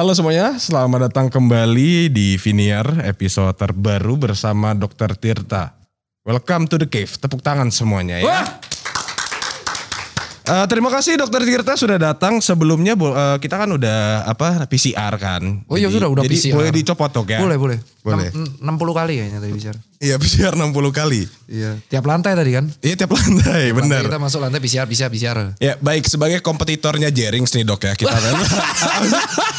Halo semuanya, selamat datang kembali di Viniar episode terbaru bersama Dr. Tirta. Welcome to the cave, tepuk tangan semuanya ya. Wah, Eh, terima kasih Dr. Tirta sudah datang. Sebelumnya eh, kita kan udah apa PCR kan. Oh iya, Jadi- sudah, udah jadi PCR. boleh dicopot dok ya? boleh boleh. Boleh. Enam- 60 kali kayaknya tadi bicara. Iya PCR 60 kali. Iya. Tiap lantai tadi kan? Iya tiap lantai, benar. Lantai kita masuk lantai PCR, PCR, PCR. Ya baik sebagai kompetitornya Jerings nih dok ya kita kan.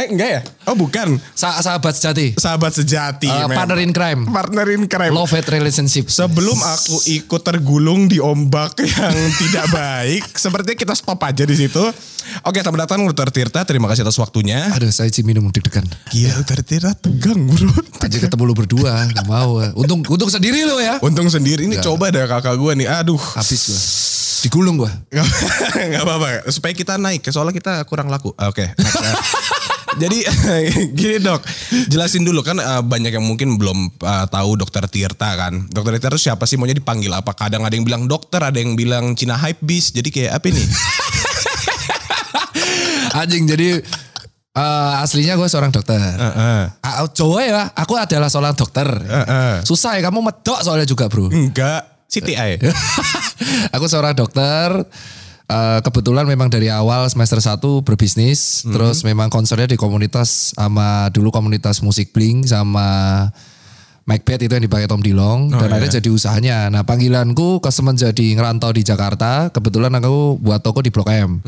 eh enggak ya? Oh bukan. Sa sahabat sejati. Sahabat sejati. Men. partner in crime. Partner in crime. Love hate relationship. Sebelum aku ikut tergulung di ombak yang tidak baik, sepertinya kita stop aja di situ. Oke, selamat datang Dr. Tirta. Terima kasih atas waktunya. Aduh, saya sih minum deg-degan. Gila, Dr. Tirta tegang, Bro. Aja ketemu lu berdua, gak mau. Untung untung sendiri lo ya. Untung sendiri ini coba deh kakak gue nih. Aduh. Habis gua. Digulung gua. Gak, apa-apa. Supaya kita naik. Soalnya kita kurang laku. Oke. next. Jadi gini dok, jelasin dulu kan eh, banyak yang mungkin belum eh, tahu dokter Tirta kan. Dokter Tirta itu siapa sih maunya dipanggil apa? Kadang ada yang bilang dokter, ada yang bilang Cina hype beast. Jadi kayak apa nih? Anjing jadi eh, aslinya gue seorang dokter. Heeh. Ah, Jawa ya, aku adalah seorang dokter. Heeh. Susah ya kamu medok soalnya juga bro. Enggak, CTI. aku seorang dokter. eh, kebetulan memang dari awal semester 1 berbisnis. Terus memang concernnya di komunitas sama dulu komunitas musik bling sama Macbeth itu yang dipakai Tom Dilong. dan akhirnya jadi usahanya. Nah panggilanku ke jadi ngerantau di Jakarta. Kebetulan aku buat toko di Blok M.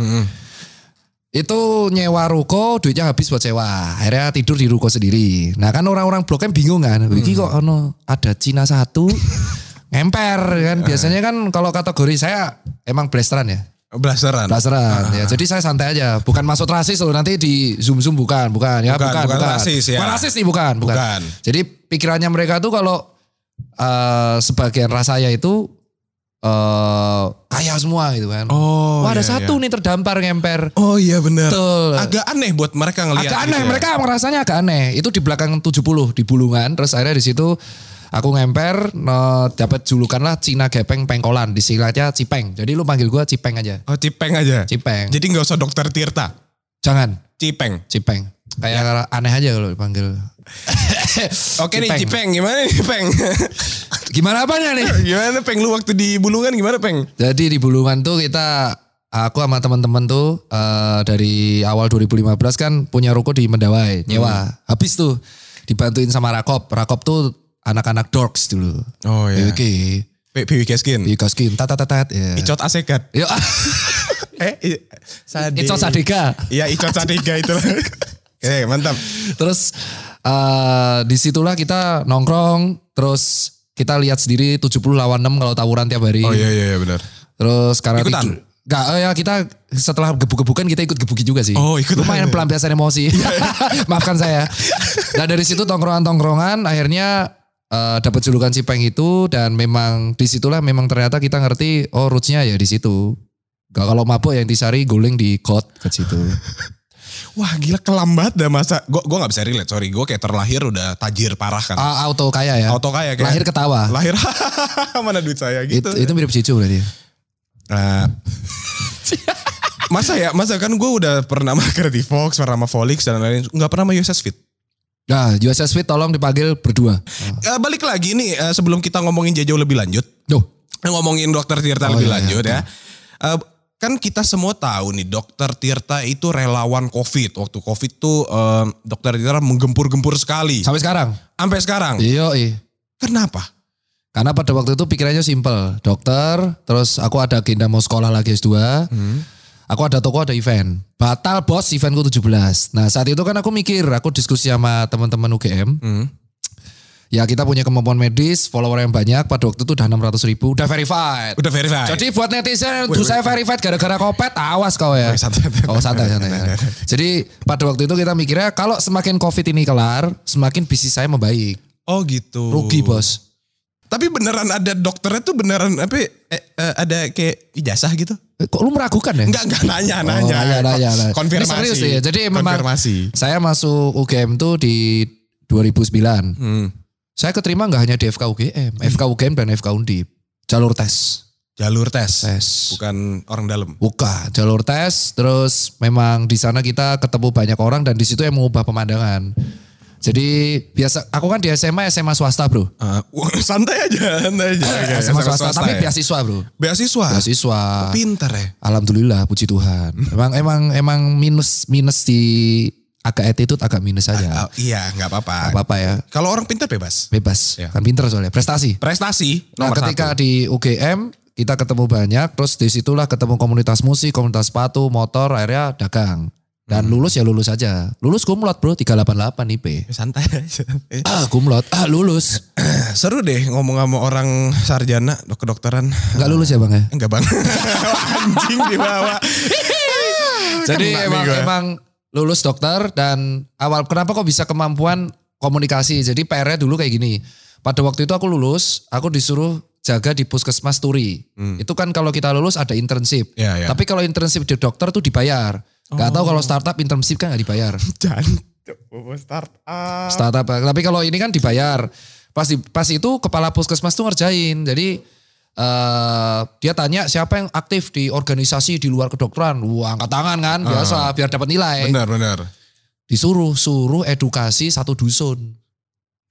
Itu nyewa ruko duitnya habis buat sewa. Akhirnya tidur di ruko sendiri. Nah kan orang-orang Blok M bingung kan. Iki kok ono ada Cina satu ngemper kan. Biasanya kan kalau kategori saya emang blasteran ya. Blasteran. Blasteran ya. Jadi saya santai aja. Bukan masuk rasis loh nanti di zoom-zoom bukan. Bukan ya. Bukan, Bukan. bukan rasis, ya. Bukan rasis nih bukan. Bukan. Bukan. Jadi pikirannya mereka tuh kalau eh, sebagian ras saya itu eh kaya semua gitu kan. Oh, Wah ada iya, satu nih terdampar ngemper. Oh iya benar. Agak aneh buat mereka ngelihat. Agak gitu aneh, ya. mereka merasanya agak aneh. Itu di belakang 70 di Bulungan, terus akhirnya di situ aku ngemper no, dapat julukan lah Cina Gepeng Pengkolan, disingkatnya Cipeng. Jadi lu panggil gua Cipeng aja. Oh Cipeng aja. Cipeng. Jadi nggak usah dokter Tirta. Jangan Cipeng. Cipeng. Kayak aneh aja kalau dipanggil. Oke nih Cipeng gimana nih Peng? Gimana apanya nih? gimana Peng lu waktu di Bulungan gimana Peng? Jadi di Bulungan tuh kita aku sama teman-teman tuh eh, dari awal 2015 kan punya ruko di Mendawai, nyewa. Hmm. Habis tuh dibantuin sama Rakop. Rakop tuh anak-anak dorks dulu. Oh iya. BWK. P- PWK Skin. Di Koskin, tat tat tat. Ya. Icot Asekat. Yuk, Eh, i- Sade. Icot Sadega. Iya Icot Sadega itu. Eh mantap. Terus eh di situlah kita nongkrong, terus kita lihat sendiri 70 lawan 6 kalau tawuran tiap hari. Oh iya iya, iya benar. Terus karena Ikutan? tidur. Gak, eh, ya kita setelah gebuk-gebukan kita ikut gebuki juga sih. Oh, ikutan. Lumayan pelampiasan emosi. Maafkan saya. Nah dari situ tongkrongan-tongkrongan akhirnya eh, dapat julukan Cipeng itu dan memang di situlah memang ternyata kita ngerti oh rootsnya ya di situ. Gak kalau mabuk yang disari guling di kot ke situ. Wah gila kelambat dah masa. Gue gua gak bisa relate sorry. Gue kayak terlahir udah tajir parah kan. Ah, auto kaya ya. Auto kaya kayak. Lahir ketawa. Lahir mana duit saya Itu, gitu. itu mirip Cicu berarti. Nah, masa ya, masa kan gue udah pernah mager di Fox, pernah sama Volix dan lain-lain. Nggak pernah sama USS Fit. Nah, USS Fit tolong dipanggil berdua. Eh, balik lagi nih, eh, sebelum kita ngomongin Jejo lebih lanjut. Duh. Ngomongin dokter Tirta Oh, lebih iya, lanjut iya. ya. Eh, kan kita semua tahu nih dokter Tirta itu relawan COVID. Waktu COVID tuh eh, dokter Tirta menggempur-gempur sekali. Sampai sekarang. Sampai sekarang. Iya, iya. Kenapa? Karena pada waktu itu pikirannya simple. Dokter, terus aku ada agenda mau sekolah lagi S2. Aku ada toko, ada event. Batal bos eventku 17. Nah saat itu kan aku mikir, aku diskusi sama teman-teman UGM. Hmm. Ya kita punya kemampuan medis, follower yang banyak. Pada waktu itu udah 600 ribu, udah verified. Udah verified. Jadi buat netizen yang saya verified gara-gara kopet, awas kau ya. Weh, santai, santai. Oh santai, santai. santai. Jadi pada waktu itu kita mikirnya kalau semakin covid ini kelar, semakin bisnis saya membaik. oh gitu. Rugi bos. Tapi beneran ada dokternya tuh beneran apa eh, eh, ada kayak ijazah gitu? Eh, Kok lu meragukan ya? Enggak, enggak nanya, Oh, nanya. nanya, nanya, nanya. Konfirmasi. Ini serius ya. Jadi memang Konfirmasi. saya masuk UGM tuh di 2009. Hmm. Saya keterima nggak hanya di FK UGM, FK UGM dan FK Undip. Jalur tes. Jalur tes. Tes. Bukan orang dalam. Buka jalur tes, terus memang di sana kita ketemu banyak orang dan di situ yang mengubah pemandangan. Jadi biasa, aku kan di SMA SMA swasta bro. Wah, santai aja, santai aja. Oke, SMA swasta, tapi ya. beasiswa bro. beasiswa. Beasiswa. Pinter ya. Alhamdulillah, puji Tuhan. Emang emang emang minus minus di agak attitude agak minus aja. Ah, iya, nggak apa-apa. Gak apa-apa ya, Kalau orang pinter bebas. bebas. Ya. Kan pinter soalnya, prestasi. Prestasi Nah nomor ketika satu. di UGM kita ketemu banyak, terus di situlah ketemu komunitas musik, komunitas sepatu, motor, akhirnya dagang. Dan Hmm. lulus ya lulus aja. Lulus kumlot bro, 388 IP. santai aja. Eh, Ah kumlot, ah lulus. Seru deh ngomong sama orang sarjana dok kedokteran. Enggak lulus ya bang ya? Enggak bang. Anjing dibawa. Jadi Kena emang, emang lulus dokter dan awal kenapa kok bisa kemampuan komunikasi. Jadi PR-nya dulu kayak gini. Pada waktu itu aku lulus, aku disuruh jaga di puskesmas Turi. Itu kan kalau kita lulus ada internship. Hmm. Ya, ya. Tapi kalau internship di dokter tuh dibayar. Gak tahu kalau startup internship kan gak dibayar. Jancuk, bobo start up. Startup. Tapi kalau ini kan dibayar. Pas di, pas itu kepala puskesmas tuh ngerjain. Jadi eh dia tanya siapa yang aktif di organisasi di luar kedokteran. Wah angkat tangan kan biasa biar dapat nilai. Benar, benar. Disuruh suruh edukasi satu dusun.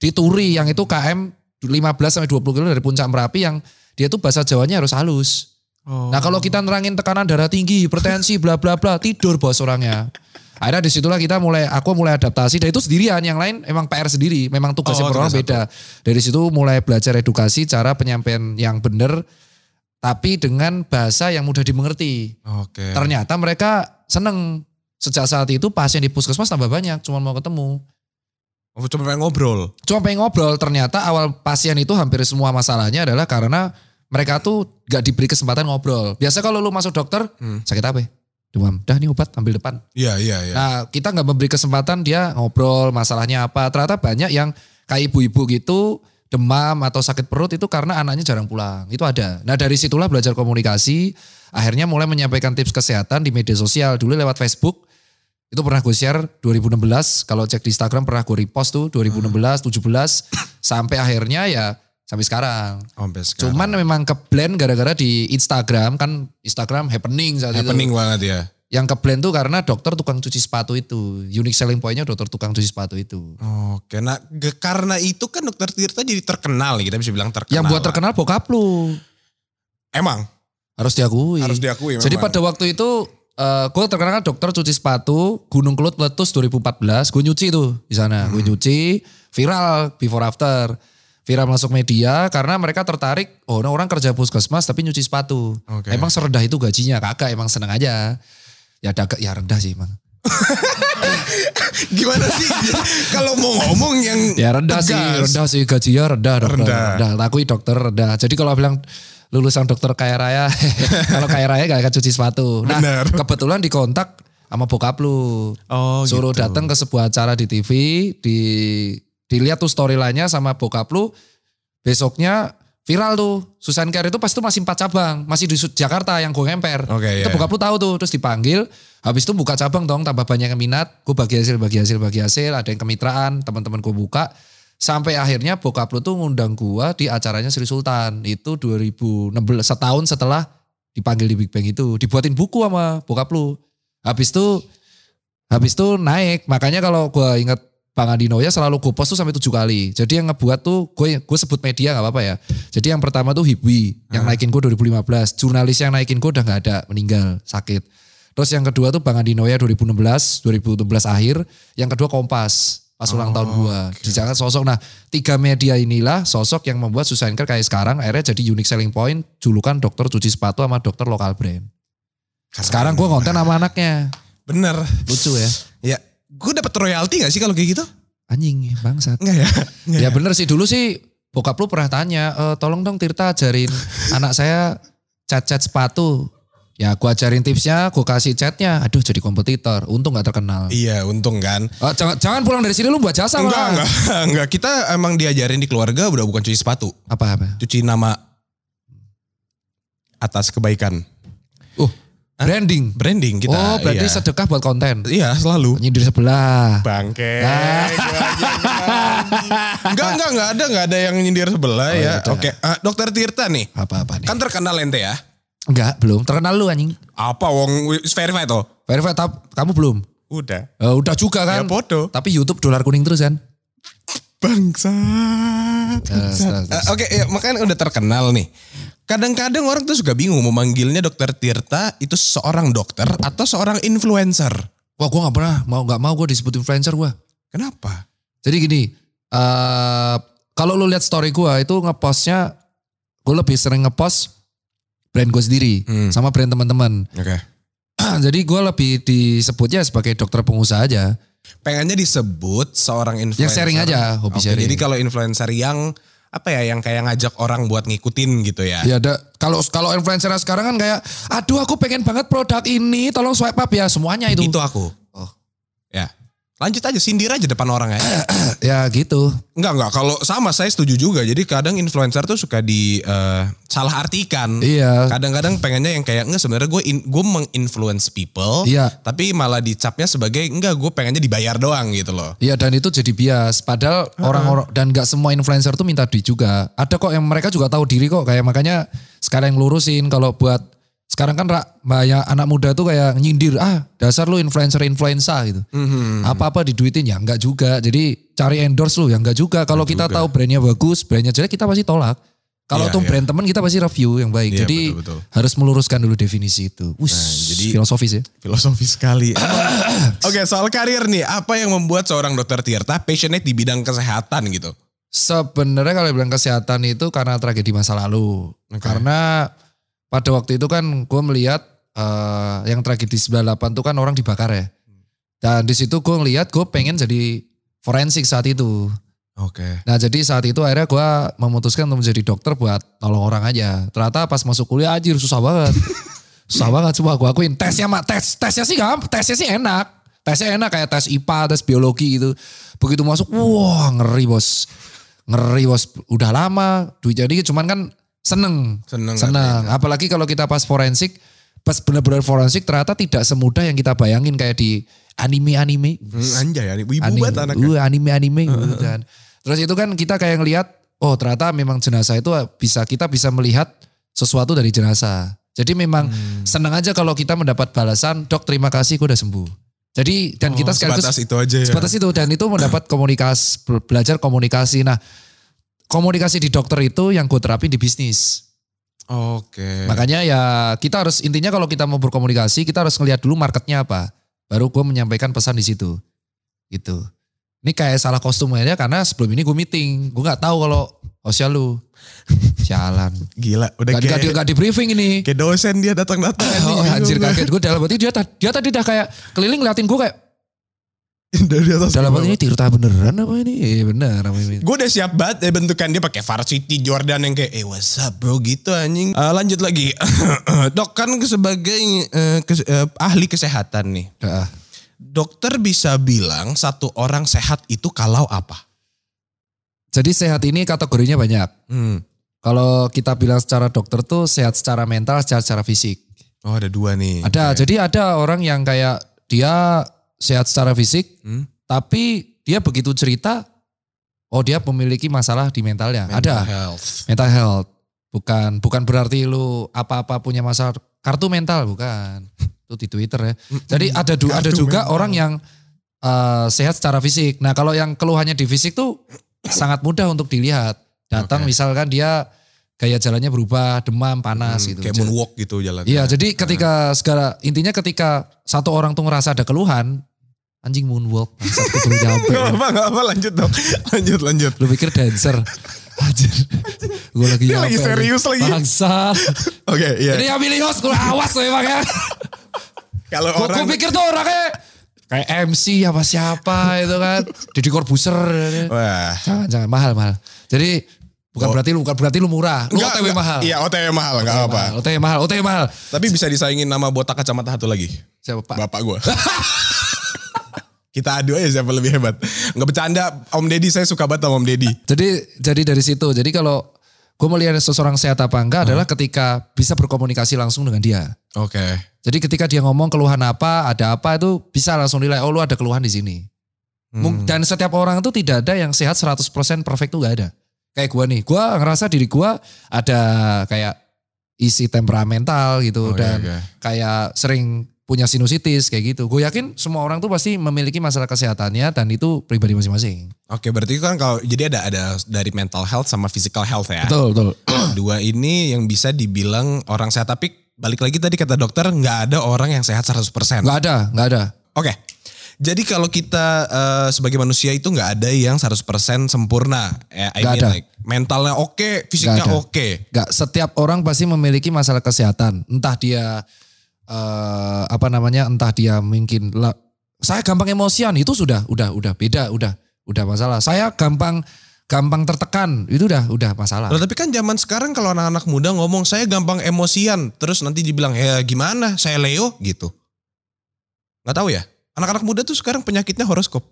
Di Turi yang itu KM 15 sampai 20 kilo dari puncak Merapi yang dia tuh bahasa Jawanya harus halus. Oh. Nah kalau kita nerangin tekanan darah tinggi, hipertensi, bla bla bla, tidur bos orangnya. Akhirnya di situlah kita mulai, aku mulai adaptasi. Dan itu sendirian, yang lain emang PR sendiri. Memang tugasnya Oh, per orang beda. Dari situ mulai belajar edukasi, cara penyampaian yang benar. Tapi dengan bahasa yang mudah dimengerti. Oke. Ternyata mereka seneng. Sejak saat itu pasien di puskesmas tambah banyak, cuma mau ketemu. Oh, coba pengen ngobrol. Cuma pengen ngobrol, ternyata awal pasien itu hampir semua masalahnya adalah karena mereka tuh gak diberi kesempatan ngobrol. Biasa kalau lu masuk dokter, sakit apa? ya? Demam. Dah nih obat, ambil depan. Iya, iya, iya. Nah kita nggak memberi kesempatan dia ngobrol masalahnya apa. Ternyata banyak yang kayak ibu-ibu gitu demam atau sakit perut itu karena anaknya jarang pulang. Itu ada. Nah dari situlah belajar komunikasi. Akhirnya mulai menyampaikan tips kesehatan di media sosial. Dulu lewat Facebook. Itu pernah gue share 2016. Kalau cek di Instagram pernah gue repost tuh 2016, 17. Sampai akhirnya ya sampai sekarang. Sampai sekarang. Cuman memang ke blend gara-gara di Instagram. Kan Instagram happening saat itu happening banget ya. yang ke blend tuh karena dokter tukang cuci sepatu itu. Unique selling pointnya dokter tukang cuci sepatu itu. Oke, nah karena itu kan dokter Tirta jadi terkenal kita bisa bilang terkenal. yang buat terkenal bokap lu. Emang Harus diakui. harus diakui memang. Jadi pada waktu itu eh gue terkenal kan dokter cuci sepatu Gunung Kelut meletus 2014. Gue nyuci tuh di sana. Hmm. Gue nyuci viral before after. Viral masuk media karena mereka tertarik. Oh, nah orang kerja puskesmas tapi nyuci sepatu. Oke. Emang serendah itu gajinya kagak emang seneng aja. Ya dagang ya rendah sih emang. gimana sih kalau mau ngomong yang Ya rendah sih, tegas. rendah sih gajinya rendah dokter. Rendah. Rendah. Takui dokter rendah. Jadi kalau bilang lulusan dokter kaya raya, kalau kaya raya gak akan cuci sepatu. Nah Bener. kebetulan dikontak sama bokap lu. Oh, Suruh gitu. datang ke sebuah acara di TV, di dilihat tuh storyline-nya sama bokap lu. Besoknya viral tuh. Susan Care itu pas itu masih empat cabang. Masih di Jakarta yang gue ngemper. Oke, itu iya. bokap lu tahu tuh. Terus dipanggil. Habis itu buka cabang dong. Tambah banyak yang minat. Gue bagi hasil, bagi hasil, bagi hasil. Ada yang kemitraan. Teman-teman gue buka. Sampai akhirnya bokap lu tuh ngundang gue di acaranya Sri Sultan. Itu 2016. Setahun setelah dipanggil di Big Bang itu. Dibuatin buku sama bokap lu. Habis itu habis itu naik. Makanya kalau gue inget Bang Andino ya selalu gue post tuh sampai tujuh kali. Jadi yang ngebuat tuh gue gue sebut media nggak apa-apa ya. Jadi yang pertama tuh Hibwi yang naikin gue 2015. Jurnalis yang naikin gue udah nggak ada meninggal sakit. Terus yang kedua tuh Bang Andino ya 2016, 2016 akhir. Yang kedua Kompas pas ulang tahun gue. Dijangan sosok. Nah tiga media inilah sosok yang membuat Susanker kayak sekarang akhirnya jadi unique selling point julukan dokter cuci sepatu sama dokter lokal brand. Sekarang gue konten sama anaknya. bener. Lucu ya. Ya, gue dapat royalti gak sih kalau kayak gitu? Anjing bangsat. Enggak ya? Nggak Ya bener sih dulu sih bokap lu pernah tanya, e, tolong dong Tirta ajarin anak saya cat-cat sepatu. Ya gua ajarin tipsnya, gua kasih catnya. Aduh jadi kompetitor, untung gak terkenal. Iya, untung kan. Oh, jangan, jangan pulang dari sini lu buat jasa Enggak, malah. enggak, enggak. Kita emang diajarin di keluarga udah bukan cuci sepatu. Apa apa? Cuci nama atas kebaikan. Uh, branding. Branding kita. oh berarti iya. sedekah buat konten. Iya, selalu. Nyindir sebelah. Bangke. Enggak, enggak, enggak ada, enggak ada yang nyindir sebelah ya. iya. Oke, Ah, dokter Tirta nih. Apa-apa nih? Kan terkenal ente ya. Enggak, belum. Terkenal lu anjing. Apa wong verified toh? Verify tap, kamu belum? Udah. Eh, udah juga kan? Ya podo. Tapi YouTube dolar kuning terus kan? Bangsat. bangsat. terus, terus. Eh, Oke, ya, makanya udah terkenal nih. Kadang-kadang orang tuh suka bingung mau manggilnya dokter Tirta itu seorang dokter atau seorang influencer. Wah gue gak pernah, mau gak mau gue disebut influencer gue. Kenapa? Jadi gini, eh kalau lu lihat story gue itu ngepostnya, gue lebih sering ngepost brand gue sendiri Hmm. sama brand teman-teman. Oke. Jadi gue lebih disebutnya sebagai dokter pengusaha aja. Pengennya disebut seorang influencer. Yang sharing aja, hobi Oke, sharing. Jadi kalau influencer yang apa ya, yang kayak ngajak orang buat ngikutin gitu ya. Ya ada kalau kalau influencer sekarang kan kayak, aduh aku pengen banget produk ini, tolong swipe up ya semuanya itu. Itu aku. Oh. Ya. Lanjut aja, sindir aja depan orang ya. Ya gitu. Enggak, enggak. Kalau sama saya setuju juga. Jadi kadang influencer tuh suka di eh, salah artikan. Iya. Kadang-kadang pengennya yang kayak enggak sebenarnya gue in, gue menginfluence people. Iya. Tapi malah dicapnya sebagai enggak gue pengennya dibayar doang gitu loh. Iya dan itu jadi bias. Padahal orang-orang dan gak semua influencer tuh minta duit juga. Ada kok yang mereka juga tahu diri kok. Kayak makanya sekarang yang lurusin kalau buat sekarang kan rak, banyak anak muda tuh kayak nyindir ah dasar lu influencer influenza gitu. Mhm. Apa-apa diduitin ya enggak juga. Jadi cari endorse lu ya enggak juga. Kalau kita tahu brandnya bagus, brandnya jelek kita pasti tolak. Kalau Iya, tuh iya. brand teman kita pasti review yang baik. Iya, Jadi betul, betul. harus meluruskan dulu definisi itu. Wus, jadi- filosofis ya. Filosofi sekali. Oke soal karir nih. Apa yang membuat seorang dokter Tirta passionate di bidang kesehatan gitu? Sebenarnya kalau bilang kesehatan itu karena tragedi masa lalu. Karena pada waktu itu kan gue melihat eh, yang tragedi 98 itu kan orang dibakar ya. Dan di situ gue ngeliat gue pengen jadi forensik saat itu. Oke. Nah jadi saat itu akhirnya gue memutuskan untuk menjadi dokter buat nolong orang aja. Ternyata pas masuk kuliah anjir susah banget. susah banget semua gue akuin. Tesnya mak tes tesnya sih gampang, tesnya sih enak. Tesnya enak kayak tes IPA, tes biologi gitu. Begitu masuk, wah ngeri bos. Ngeri bos. Udah lama, duitnya dikit cuman kan seneng. Seneng, Seneng. Apalagi kalau kita pas forensik, pas benar-benar forensik ternyata tidak semudah yang kita bayangin kayak di anime-anime. Hmm, anjay, ibu Anime, banget anaknya. uh, anime-anime kan. Terus itu kan kita kayak ngelihat, oh ternyata memang jenazah itu bisa kita bisa melihat sesuatu dari jenazah. Jadi memang Hmm. senang aja kalau kita mendapat balasan, dok terima kasih, gue udah sembuh. Jadi dan kita Oh, sekaligus sebatas itu aja ya. sebatas itu dan itu mendapat komunikasi be- belajar komunikasi. Nah komunikasi di dokter itu yang gue terapin di bisnis. Oke. Makanya ya kita harus intinya kalau kita mau berkomunikasi kita harus ngelihat dulu marketnya apa. Baru gue menyampaikan pesan di situ. Gitu. Ini kayak salah kostum aja karena sebelum ini gue meeting. Gue nggak tahu kalau hostnya lu. Sialan. Gila, udah Gak, gak, di, kayak, gak di briefing ini. kayak dosen dia datang-datang. Oh, anjir kaget. Gue dalam hati dia, dia tadi udah kayak keliling ngeliatin gue kayak. Dari atas Dalam ini Tirta beneran apa ini? Iya bener. Gue udah siap banget ya bentukan dia pakai varsity Jordan yang kayak eh what's up bro gitu anjing. Eh, lanjut lagi. Dok kan sebagai eh, kes- eh, ahli kesehatan nih. Dah. Dokter bisa bilang satu orang sehat itu kalau apa? Jadi sehat ini kategorinya banyak. Hmm. Kalau kita bilang secara dokter tuh sehat secara mental, sehat secara fisik. Oh ada dua nih. Ada, jadi ada orang yang kayak dia sehat secara fisik, Hmm. tapi dia begitu cerita, oh dia memiliki masalah di mentalnya. Mental ada health. mental health, bukan bukan berarti lu apa-apa punya masalah kartu mental, bukan. Itu di Twitter ya. Jadi ada du- ada juga mental. orang yang eh, sehat secara fisik. Nah kalau yang keluhannya di fisik tuh sangat mudah untuk dilihat. Datang Oke. misalkan dia gaya jalannya berubah, demam, panas Hmm, gitu. Kayak moonwalk gitu jalan. Iya, jadi ketika segala intinya ketika satu orang tuh ngerasa ada keluhan, anjing moonwalk, gue. Gak apa, gak apa lanjut dok. Lanjut, lanjut. Lu pikir dancer? Anjir. Gue lagi Dia nyampe. lagi serius lagi. Bangsat. Oke, iya. Ini host, gue awas memang ya. Kalau Gue orang pikir tuh orangnya kayak MC apa siapa itu kan. Deddy Corbuzier. Wah. Jangan, jangan. Mahal, mahal. Jadi bukan Oh. berarti lu bukan berarti lu murah. Lu Enggak, OTW enggak. mahal. Iya OTW mahal, gak apa. Mahal, OTW mahal, OTW mahal. Tapi bisa disaingin nama botak kacamata satu lagi. Siapa Pak? Bapak gue. Kita adu aja siapa lebih hebat. Nggak bercanda, Om Deddy saya suka banget sama Om Deddy. Jadi jadi dari situ. Jadi kalau gue melihat seseorang sehat apa enggak adalah ketika bisa berkomunikasi langsung dengan dia. Oke. Jadi ketika dia ngomong keluhan apa, ada apa itu bisa langsung nilai. Oh lu ada keluhan di sini. Mung- Dan setiap orang itu tidak ada yang sehat 100% perfect tuh gak ada. Kayak gua nih, gua ngerasa diri gua ada kayak isi temperamental gitu Oh, dan iya, iya. kayak sering punya sinusitis kayak gitu. Gue yakin semua orang tuh pasti memiliki masalah kesehatannya dan itu pribadi masing-masing. Oke, berarti kan kalau jadi ada ada dari mental health sama physical health ya. Betul, betul. Dua ini yang bisa dibilang orang sehat tapi balik lagi tadi kata dokter nggak ada orang yang sehat 100%. Gak ada, gak ada. Oke. Jadi kalau kita eh, sebagai manusia itu nggak ada yang 100% sempurna. Eh, I Nggak mean ada. like mentalnya oke, fisiknya Nggak ada. oke. Gak setiap orang pasti memiliki masalah kesehatan. Entah dia eh apa namanya, entah dia mungkin lah, saya gampang emosian itu sudah, udah, udah beda, udah, udah masalah. Saya gampang, gampang tertekan itu udah, udah masalah. Tapi kan zaman sekarang kalau anak-anak muda ngomong saya gampang emosian, terus nanti dibilang ya gimana, saya Leo gitu. Nggak tahu ya. Anak-anak muda tuh sekarang penyakitnya horoskop.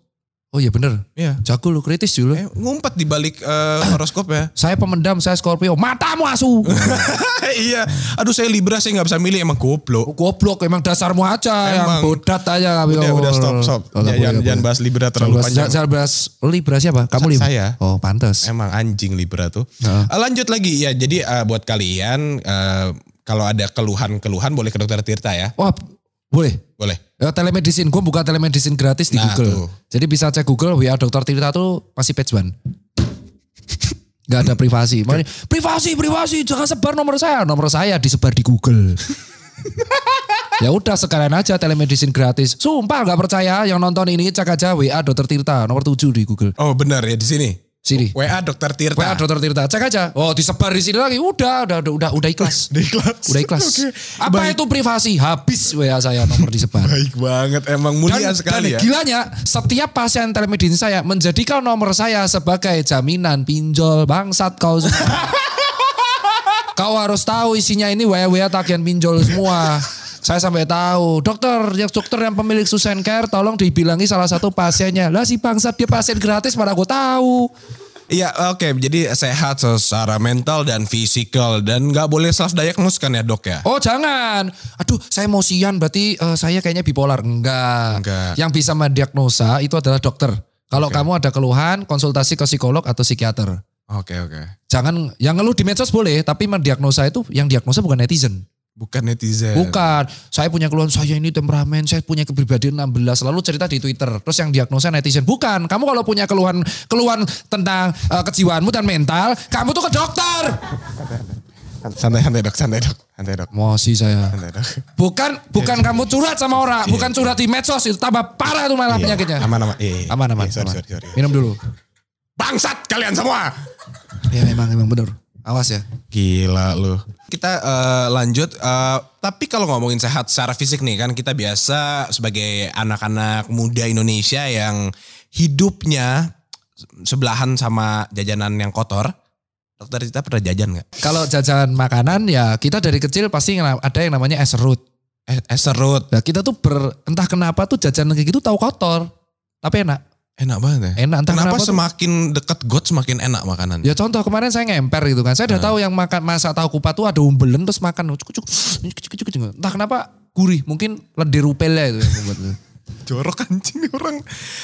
Oh iya bener, Iya. jago lu kritis dulu. Eh, ngumpet di balik eh, horoskop ya. Saya pemendam, saya Scorpio, matamu asu. iya. Aduh saya Libra saya nggak bisa milih emang goblok. Goblok emang dasarmu aja yang Emang. bodat aja. Udah, udah stop, stop. Oh, jangan, jangan boleh. bahas Libra terlalu Jangan panjang. Jangan bahas Libra siapa? Kamu Libra? saya. Oh pantas. Emang anjing Libra tuh. Eh, Lanjut lagi ya. Jadi eh, buat kalian eh, kalau ada keluhan-keluhan boleh ke dokter Tirta ya. Wah boleh. Boleh. Ya, telemedicine, gue buka telemedicine gratis di Nah, Google. tuh. Jadi bisa cek Google, WA Dokter Tirta tuh masih page one. Gak ada privasi. Makanya, privasi, privasi, jangan sebar nomor saya. Nomor saya disebar di Google. ya udah sekalian aja telemedicine gratis. Sumpah gak percaya yang nonton ini cek aja WA Dokter Tirta nomor 7 di Google. Oh benar ya di sini. Sini. WA dokter Tirta. WA Dokter Tirta, cek aja. Oh disebar di sini lagi. Udah, udah, udah, udah, udah ikhlas. Di kelas. Udah ikhlas. Oke. Apa Baik. itu privasi? Habis WA saya nomor disebar. Baik banget. Emang mulia Dan, sekali dan ya. gilanya setiap pasien telemedicine saya menjadikan nomor saya sebagai jaminan pinjol bangsat kau semua. kau harus tahu isinya ini WA tagihan pinjol semua. Saya sampai tahu, dokter, yang dokter yang pemilik Susan Care tolong dibilangi salah satu pasiennya. Lah si bangsat dia pasien gratis mana gue tahu. Iya oke. Jadi sehat secara mental dan fisikal. Dan nggak boleh self diagnose kan ya dok ya. Oh jangan. Aduh saya emosian berarti eh, saya kayaknya bipolar. Enggak. Enggak. Yang bisa mendiagnosa itu adalah dokter. Kalau kamu ada keluhan konsultasi ke psikolog atau psikiater. Oke oke. Jangan yang ngeluh di medsos boleh, tapi mendiagnosa itu yang diagnosa bukan netizen. Bukan netizen. Bukan. Saya punya keluhan, saya ini temperamen, saya punya kepribadian 16, lalu cerita di Twitter. Terus yang diagnosa netizen. Bukan. Kamu kalau punya keluhan keluhan tentang eh, kejiwaanmu dan mental, kamu tuh ke dokter. Santai santai dok, santai dok, santai dok. Mosi saya. Santai dok. Bukan bukan kamu curhat sama orang, bukan curhat di medsos itu tambah parah tuh malah penyakitnya. Aman aman. Iya, iya. Aman aman. Iya, sorry, aman. sorry, sorry. Minum dulu. Bangsat kalian semua. Ya memang memang benar. Awas ya. Gila lu. Kita eh, lanjut. eh, tapi kalau ngomongin sehat secara fisik nih kan kita biasa sebagai anak-anak muda Indonesia yang hidupnya sebelahan sama jajanan yang kotor. Dokter kita pernah jajan nggak? Kalau jajan makanan ya kita dari kecil pasti ada yang namanya es serut. Es, es serut. Nah kita tuh ber, entah kenapa tuh jajan kayak gitu tahu kotor. Tapi enak. Enak banget ya. Enak entah Kenapa, kenapa, tuh. semakin dekat got semakin enak makanan? Ya contoh kemarin saya ngemper gitu kan. Saya udah tahu yang makan masak tahu kupat tuh ada umbelen terus makan cuk cuk cuk cuk cuk, cuk. Entah kenapa gurih. Mungkin lendir rupelnya itu yang membuat. Jorok anjing nih orang.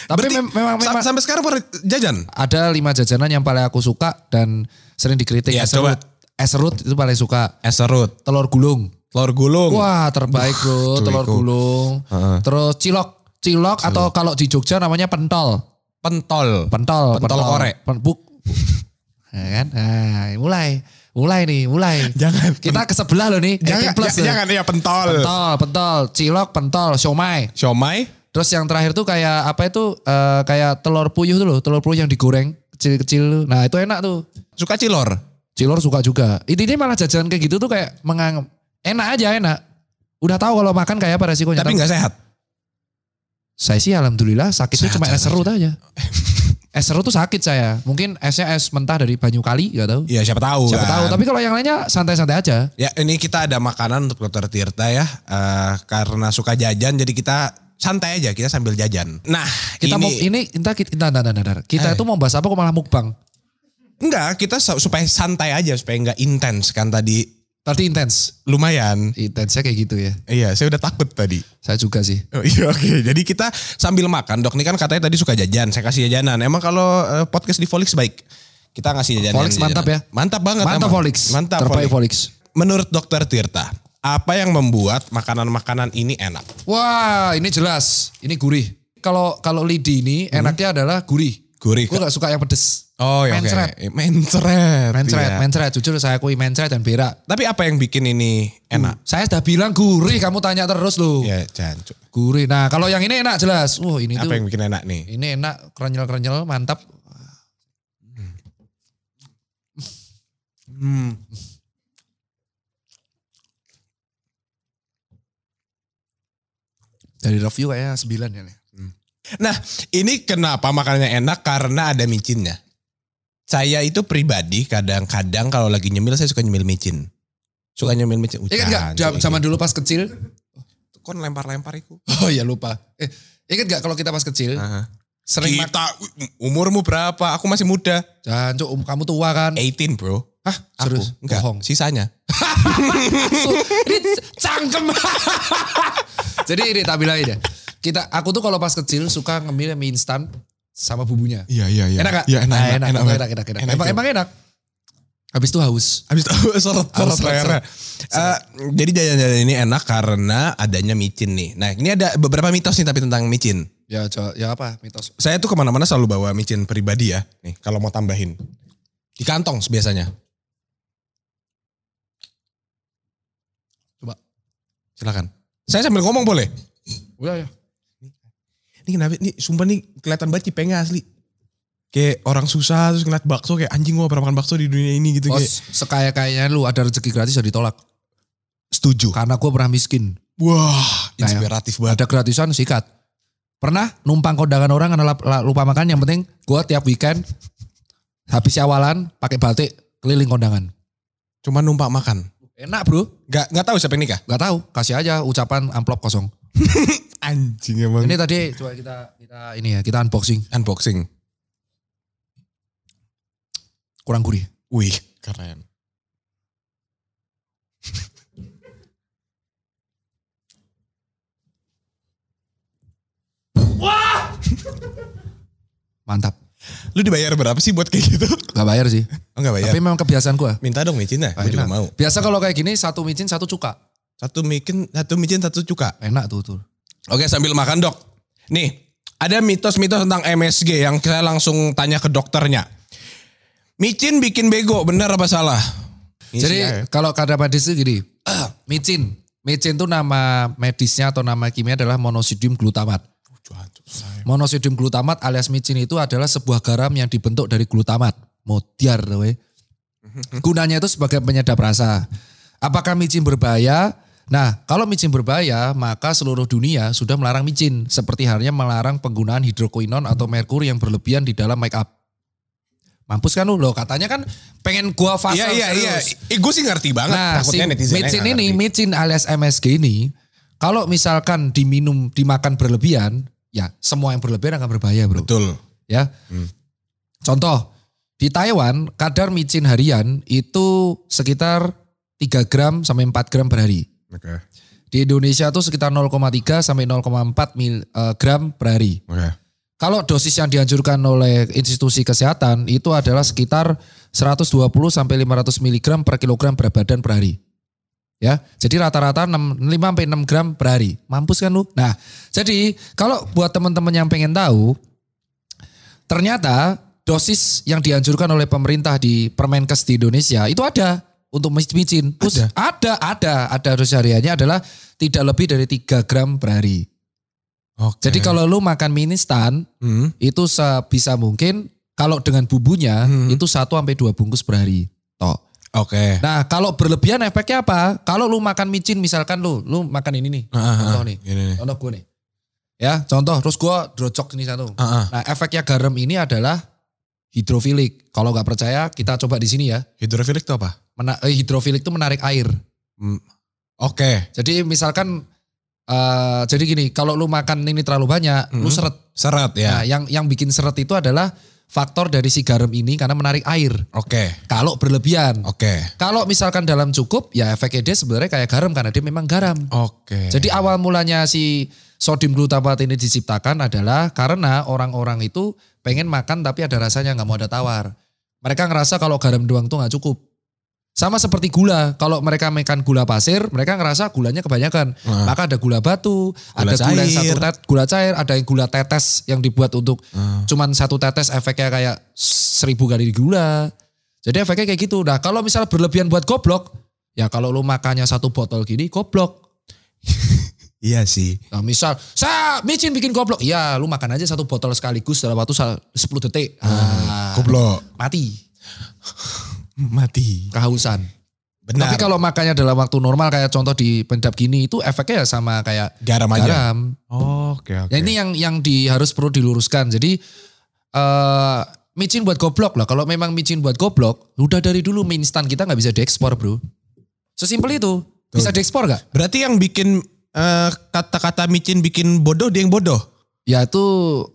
Tapi Berarti mem- memang- memang- sampai sekarang jajan? ada lima jajanan yang paling aku suka dan sering dikritik. Ya, es coba. serut. Es serut itu paling suka. Es serut, Telur gulung. telur gulung. Wah terbaik bro, telur gulung. Heeh. Terus cilok. Cilok atau kalau di Jogja namanya pentol. Pentol. Pentol. Pentol korek. Pen- buk. Ya kan? Nah, mulai. Mulai nih, mulai. Jangan. Kita ke sebelah loh nih. Jangan, Plus ja- loh. jangan ya pentol. Pentol, pentol. Cilok, pentol, siomay. Siomay, Terus yang terakhir tuh kayak apa itu? eh, kayak telur puyuh tuh loh. Telur puyuh yang digoreng kecil-kecil. Nah itu enak tuh. suka cilor. Cilor suka juga. Intinya malah jajan kayak gitu tuh kayak menganggap enak aja enak. Udah tahu kalau makan kayak apa resikonya. Tapi nggak sehat. Saya sih alhamdulillah sakitnya Sehat, cuma es serut aja. es serut tuh sakit saya. Mungkin esnya es mentah dari Banyu Kali gak tahu. Ya siapa tahu Siapa kan. tahu. Tapi kalau yang lainnya santai-santai aja. Ya ini kita ada makanan untuk dokter Tirta ya. Eh, karena suka jajan jadi kita santai aja kita sambil jajan. Nah Kita ini, mau ini kita kita kita, kita, kita, Eh. itu mau bahas apa kok malah mukbang. enggak kita su- supaya santai aja supaya nggak intens kan tadi Tadi intens. Lumayan. Intensnya kayak gitu ya. Iya, saya udah takut tadi. Saya juga sih. Oh, iya oke. Jadi kita sambil makan, dok. Ini kan katanya tadi suka jajan. Saya kasih jajanan. Emang kalau eh, podcast di Volix baik. Kita ngasih jajanan. Volix mantap ya? Mantap banget. Mantap emang. Volix. Mantap Terbaik Volix. Volix. Menurut dokter Tirta, apa yang membuat makanan-makanan ini enak? Wah, ini jelas. Ini gurih. Kalau kalau lidi ini enaknya adalah gurih. Gurih. Gue gak suka yang pedes. Oh ya oke. Mencret. Mencret. Mencret, iya. mencret. Jujur saya akui mencret dan berak. Tapi apa yang bikin ini enak? Saya sudah bilang gurih, kamu tanya terus loh. Ya, jancuk. Gurih. Nah, kalau yang ini enak jelas. Wah, ini Apa tuh yang bikin enak nih? ini enak, krenyel-krenyel, mantap. Hmm. Dari review kayaknya 9 ya. nih. Nah, ini kenapa makanannya enak karena ada micinnya. Saya itu pribadi kadang-kadang kalau lagi nyemil saya suka nyemil micin. Suka nyemil micin. Uh, Ingat gak jancuk, zaman dulu pas kecil? Kon lempar-lempar itu. Oh iya lupa. Eh, ingat gak kalau kita pas kecil sering makan Kita umurmu berapa? Aku masih muda. Jancuk, um, kamu tua kan? 18 bro. Hah? Aku Serius? enggak. Bohong. Sisanya. ini cangkem. Jadi ini tak bilang ini. Kita, aku tuh kalau pas kecil suka ngemil mie instan sama bumbunya. Iya iya iya. Enak gak? Iya enak Nah, enak enak, enak, enak, enak, enak, enak. Enak, Emang, iya. emang enak. Habis itu haus. Habis itu seret Harus seret seret, layarnya. Eh, jadi jajan-jajan ini enak karena adanya micin nih. Nah ini ada beberapa mitos nih tapi tentang micin. Ya, co- ya apa mitos? Saya tuh ke mana-mana selalu bawa micin pribadi ya. Nih kalau mau tambahin. Di kantong biasanya. Coba. Silakan. Saya sambil ngomong boleh? Udah ya. Ini kenapa? Ini sumpah nih kelihatan banget cipengnya asli. Kayak orang susah terus ngeliat bakso kayak anjing gua pernah makan bakso di dunia ini gitu. Oh, kayak. sekaya-kayanya lu ada rezeki gratis ya ditolak. Setuju. Karena gue pernah miskin. Wah Nah, inspiratif banget. Ada gratisan sikat. Pernah numpang kondangan orang karena lupa makan. Yang penting gue tiap weekend habis awalan pakai batik keliling kondangan. Cuma numpak makan. Enak bro. Gak, gak tahu siapa yang nikah? Gak tahu. Kasih aja ucapan amplop kosong. Anjing emang. Ini tadi coba kita kita ini ya kita unboxing. unboxing. Kurang gurih. Wih keren. Mantap. Lu dibayar berapa sih buat kayak gitu? Gak bayar sih. Oh gak bayar? Tapi memang kebiasaan gue. Minta dong micinnya, gue juga mau. Biasa kalau kayak gini satu micin satu cuka. Satu micin, satu micin, satu cuka. Enak tuh tuh. Oke sambil makan dok. Nih, ada mitos-mitos tentang MSG yang saya langsung tanya ke dokternya. Micin bikin bego, benar apa salah? Ini Jadi ya. kalau kata medis itu gini, micin. Micin itu nama medisnya atau nama kimia adalah monosodium glutamat. Monosodium glutamat alias micin itu adalah sebuah garam yang dibentuk dari glutamat. Modiar we. Gunanya itu sebagai penyedap rasa. Apakah micin berbahaya? Nah, kalau micin berbahaya, maka seluruh dunia sudah melarang micin. Seperti halnya melarang penggunaan hidrokoinon atau merkuri yang berlebihan di dalam make up. Mampus kan lu loh, katanya kan pengen gua fase Iya iya iya. Eh, gue sih ngerti banget. Nah, si Takutnya micin ini, ngerti. micin alias MSG ini, kalau misalkan diminum, dimakan berlebihan, ya semua yang berlebihan akan berbahaya bro. Betul. Ya, contoh di Taiwan kadar micin harian itu sekitar 3 gram sampai 4 gram per hari. Oke. Di Indonesia tuh sekitar 0,3 sampai 0,4 mil, eh, gram per hari. Oke. Kalau dosis yang dianjurkan oleh institusi kesehatan itu adalah sekitar 120 sampai 500 mg per kilogram berat badan per hari. Ya, jadi rata-rata 6, 5 sampai 6 gram per hari. Mampus kan lu? Nah, jadi kalau buat teman-teman yang pengen tahu, ternyata dosis yang dianjurkan oleh pemerintah di Permenkes di Indonesia itu ada untuk micin. Ada? ada, ada, ada dosis hariannya adalah tidak lebih dari 3 gram per hari. Oke. Jadi kalau lu makan mie instan, Hmm. itu sebisa mungkin kalau dengan bumbunya Hmm. itu 1 sampai 2 bungkus per hari. Toh. Oke. Nah, kalau berlebihan efeknya apa? Kalau lu makan micin misalkan lu, lu makan ini nih. Ah, ah, Contoh ah. nih. Gini nih. Contoh gue nih. Ya, contoh terus gue drocok ini satu. Ah, ah. Nah, efeknya garam ini adalah hidrofilik. Kalau nggak percaya, kita coba di sini ya. Hidrofilik itu apa? Mena- eh, hidrofilik itu menarik air. Hmm. Oke. Jadi misalkan eh jadi gini, kalau lu makan ini terlalu banyak, lu Hmm. seret. Seret ya. Nah, yang yang bikin seret itu adalah faktor dari si garam ini karena menarik air. Oke. Kalau berlebihan. Oke. Kalau misalkan dalam cukup, ya efeknya dia sebenarnya kayak garam karena dia memang garam. Oke. Jadi awal mulanya si sodium glutamat ini diciptakan adalah karena orang-orang itu pengen makan tapi ada rasanya nggak mau ada tawar. Mereka ngerasa kalau garam doang tuh nggak cukup. Sama seperti gula, kalau mereka makan gula pasir, mereka ngerasa gulanya kebanyakan. Nah. Maka ada gula batu, Gula ada gula yang satu cair. tet, gula cair, ada yang gula tetes yang dibuat untuk Hmm. cuman satu tetes efeknya kayak seribu kali gula. Jadi efeknya kayak gitu. Nah kalau misalnya berlebihan buat goblok, ya kalau lu makannya satu botol gini goblok. Iya sih. Nah misal, saya micin bikin goblok. Iya lu makan aja satu botol sekaligus dalam waktu sal- 10 detik. Ah, Goblok. Mati, Mati. kehausan. Benar. Tapi kalau makannya dalam waktu normal kayak contoh di pendap gini itu efeknya ya sama kayak garam aja. garam. Oke oke. Ya ini yang yang di harus perlu diluruskan. Jadi eh micin buat goblok lah. Kalau memang micin buat goblok, udah dari dulu mie instan kita nggak bisa diekspor bro. Sesimpel itu. Bisa diekspor nggak? Berarti yang bikin eh, kata-kata micin bikin bodoh dia yang bodoh. Ya itu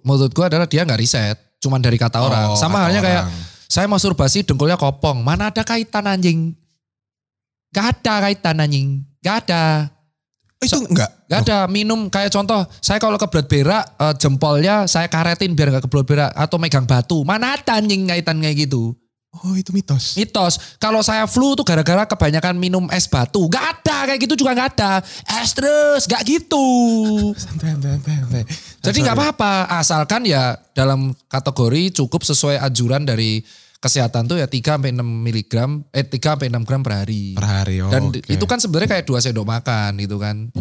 menurut gua adalah dia nggak riset. Cuman dari kata orang. Oh, Sama kata halnya kayak orang. Saya masturbasi dengkulnya kopong. Mana ada kaitan anjing? Gak ada kaitan anjing. Gak ada. Eh, itu enggak. Gak ada minum kayak contoh saya kalau kebelet berak eh, jempolnya saya karetin biar gak kebelet berak atau megang batu. Mana ada anjing kaitan kayak gitu. Oh itu mitos. Mitos. Kalau saya flu tuh gara-gara kebanyakan minum es batu. Gak ada kayak gitu juga gak ada. Es terus gak gitu. Santai santai. santai. Jadi nggak apa-apa asalkan ya dalam kategori cukup sesuai anjuran dari kesehatan tuh ya 3 sampai 6 miligram eh 3 sampai 6 gram per hari. Per hari. Oh, Dan oke. itu kan sebenarnya kayak dua sendok makan gitu kan.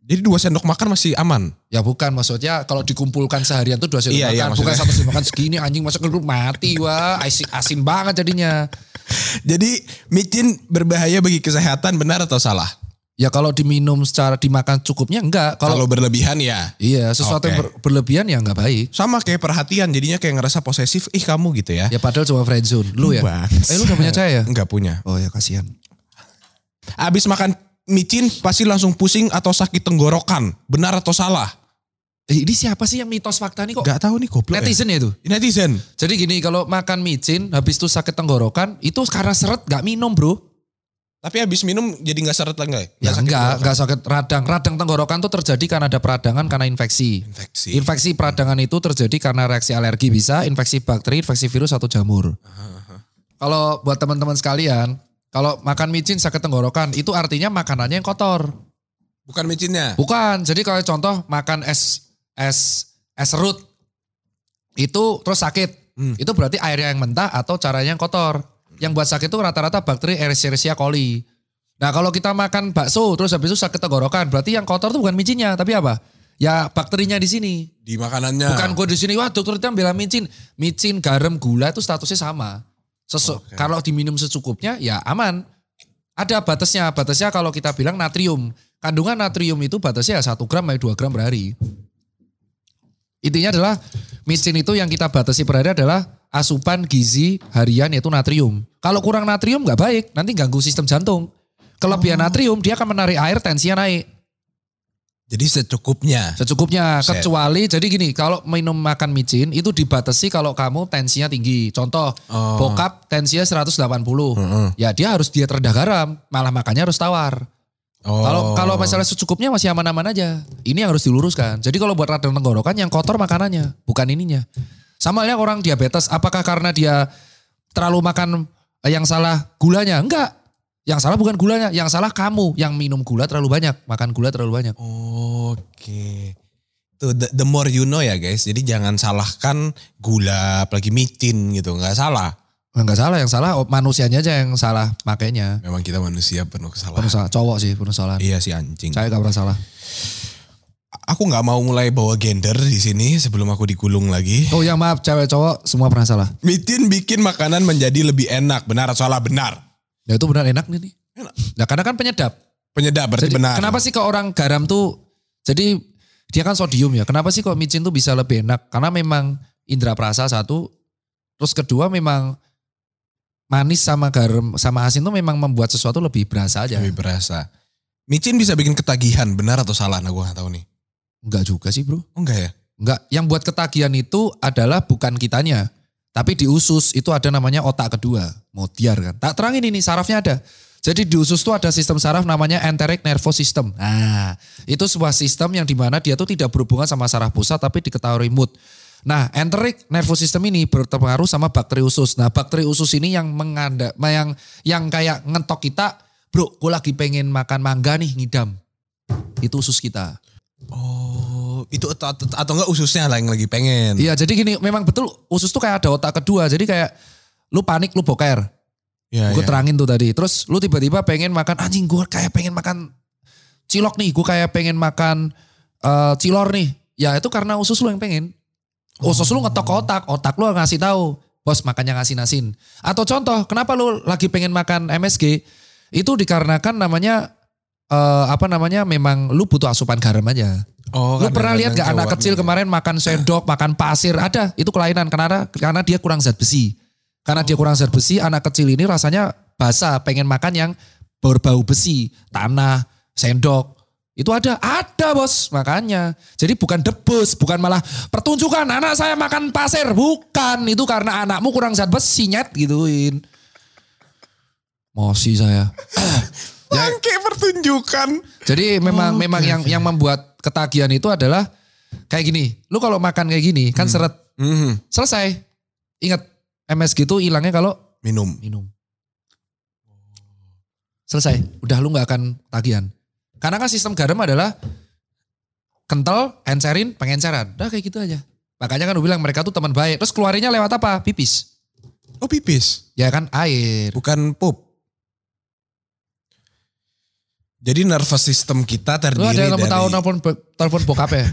Jadi dua sendok makan masih aman. Ya bukan maksudnya kalau dikumpulkan seharian tuh dua sendok Iya, iya, makan, bukan maksudnya. satu sendok makan segini anjing masuk ke grup mati wah asin, asin banget jadinya. Jadi micin berbahaya bagi kesehatan benar atau salah? Ya kalau diminum secara dimakan cukupnya enggak. Kalau Kalau berlebihan ya. iya sesuatu yang Oke. ber- berlebihan ya enggak baik. Sama kayak perhatian jadinya kayak ngerasa posesif. Ih kamu gitu ya. Ya padahal cuma friendzone. Lu ya? Eh lu udah punya cahaya ya? Enggak punya. Oh ya kasihan. Abis makan micin pasti langsung pusing atau sakit tenggorokan. Benar atau salah? Eh, ini siapa sih yang mitos fakta ini kok? Gak tahu nih goblok Netizen ya itu? ya. Netizen. Jadi gini kalau makan micin habis itu sakit tenggorokan itu karena seret gak minum bro. Tapi abis minum jadi gak seret lah enggak? Ya enggak, tenggorokan? enggak sakit radang. Radang tenggorokan tuh terjadi karena ada peradangan karena infeksi. Infeksi. Infeksi peradangan itu terjadi karena reaksi alergi bisa, infeksi bakteri, infeksi virus atau jamur. Kalau buat teman-teman sekalian, kalau makan micin sakit tenggorokan itu artinya makanannya yang kotor. Bukan micinnya. Bukan. Jadi kalau contoh makan es es es serut itu terus sakit. Hmm. Itu berarti airnya yang mentah atau caranya yang kotor. Yang buat sakit itu rata-rata bakteri Escherichia coli. Nah kalau kita makan bakso terus habis itu sakit tenggorokan, berarti yang kotor itu bukan micinnya, tapi apa? Ya bakterinya di sini. Di makanannya. Bukan gue di sini, wah dokter itu bilang micin. Micin, garam, gula itu statusnya sama. Sesu- Oke. Kalau diminum secukupnya ya aman. Ada batasnya, batasnya kalau kita bilang natrium. Kandungan natrium itu batasnya ya 1 gram sampai 2 gram per hari. Intinya adalah micin itu yang kita batasi per hari adalah asupan gizi harian yaitu natrium. Kalau kurang natrium nggak baik, nanti ganggu sistem jantung. Kelebihan natrium dia akan menarik air, tensinya naik. Jadi secukupnya. Secukupnya, Set. kecuali jadi gini, kalau minum makan micin itu dibatasi kalau kamu tensinya tinggi. Contoh, Oh. bokap tensinya 180. Heeh. Ya dia harus diet rendah garam, malah makannya harus tawar. Oh. Kalau kalau masalah secukupnya masih aman-aman aja. Ini yang harus diluruskan. Jadi kalau buat radang tenggorokan yang kotor makanannya, bukan ininya. Sama halnya orang diabetes, apakah karena dia terlalu makan eh, yang salah gulanya? Enggak. Yang salah bukan gulanya, yang salah kamu yang minum gula terlalu banyak, makan gula terlalu banyak. Oke. Tuh the, the more you know ya guys. Jadi jangan salahkan gula apalagi micin gitu. Nggak salah. Enggak salah, yang salah manusianya aja yang salah makainya. Memang kita manusia penuh kesalahan. Penuh salah, cowok sih penuh salah. Iya sih anjing. Saya gak pernah salah. Aku nggak mau mulai bawa gender di sini sebelum aku digulung lagi. Oh ya maaf, cewek cowok semua pernah salah. Micin bikin makanan menjadi lebih enak. Benar atau salah? Benar. Ya itu benar enak nih. Enak. Nah karena kan penyedap. Penyedap berarti Jadi benar. kenapa sih ke orang garam tuh, jadi dia kan sodium ya. Kenapa sih kok micin tuh bisa lebih enak? Karena memang indera perasa satu, terus kedua memang manis sama garam sama asin tuh memang membuat sesuatu lebih berasa aja. Lebih berasa. Micin bisa bikin ketagihan. Benar atau salah? Nah gue nggak tahu nih. Enggak juga sih bro. Oh enggak ya? Enggak, yang buat ketagihan itu adalah bukan kitanya. Tapi di usus itu ada namanya otak kedua, modiar kan. Tak terangin ini sarafnya ada. Jadi di usus itu ada sistem saraf namanya enteric nervous system. Nah, itu sebuah sistem yang di mana dia tuh tidak berhubungan sama saraf pusat tapi diketahui mood. Nah, enteric nervous system ini berpengaruh sama bakteri usus. Nah, bakteri usus ini yang menganda, yang yang kayak ngentok kita, bro, gue lagi pengen makan mangga nih ngidam. Itu usus kita. Oh, itu atau, atau, enggak ususnya lah yang lagi pengen. Iya, jadi gini, memang betul usus tuh kayak ada otak kedua. Jadi kayak lu panik, lu boker. Iya, gue iya. terangin tuh tadi. Terus lu tiba-tiba pengen makan anjing gue kayak pengen makan cilok nih. Gue kayak pengen makan eh, cilor nih. Ya itu karena usus lu yang pengen. Usus lu ngetok ke otak, otak lu ngasih tahu. Bos makannya ngasih nasin. Atau contoh, kenapa lu lagi pengen makan MSG? Itu dikarenakan namanya eh, apa namanya memang lu butuh asupan garam aja. Oh, Lu pernah lihat gak anak kecil jawabnya. kemarin makan sendok, makan pasir? Ada, itu kelainan karena karena dia kurang zat besi. Karena dia kurang zat besi, anak kecil ini rasanya basah, pengen makan yang berbau besi, tanah, sendok. Itu ada, ada bos makanya. Jadi bukan debus, bukan malah pertunjukan anak saya makan pasir, bukan. Itu karena anakmu kurang zat besi nyet gituin. Mosi saya. Bangke pertunjukan. Jadi memang Oke, memang yang yang membuat ketagihan itu adalah kayak gini. Lu kalau makan kayak gini kan seret Mhm. selesai. Ingat MSG itu hilangnya kalau Minum. minum. Selesai. Udah lu nggak akan tagihan. Karena kan sistem garam adalah kental, encerin, pengenceran. Udah kayak gitu aja. Makanya kan lu bilang mereka tuh teman baik. Terus keluarinya lewat apa? Pipis. Oh pipis, Ya kan air. bukan pup. Jadi nervous system kita Lu terdiri ada yang dari... tahu telepon telepon bokap ya?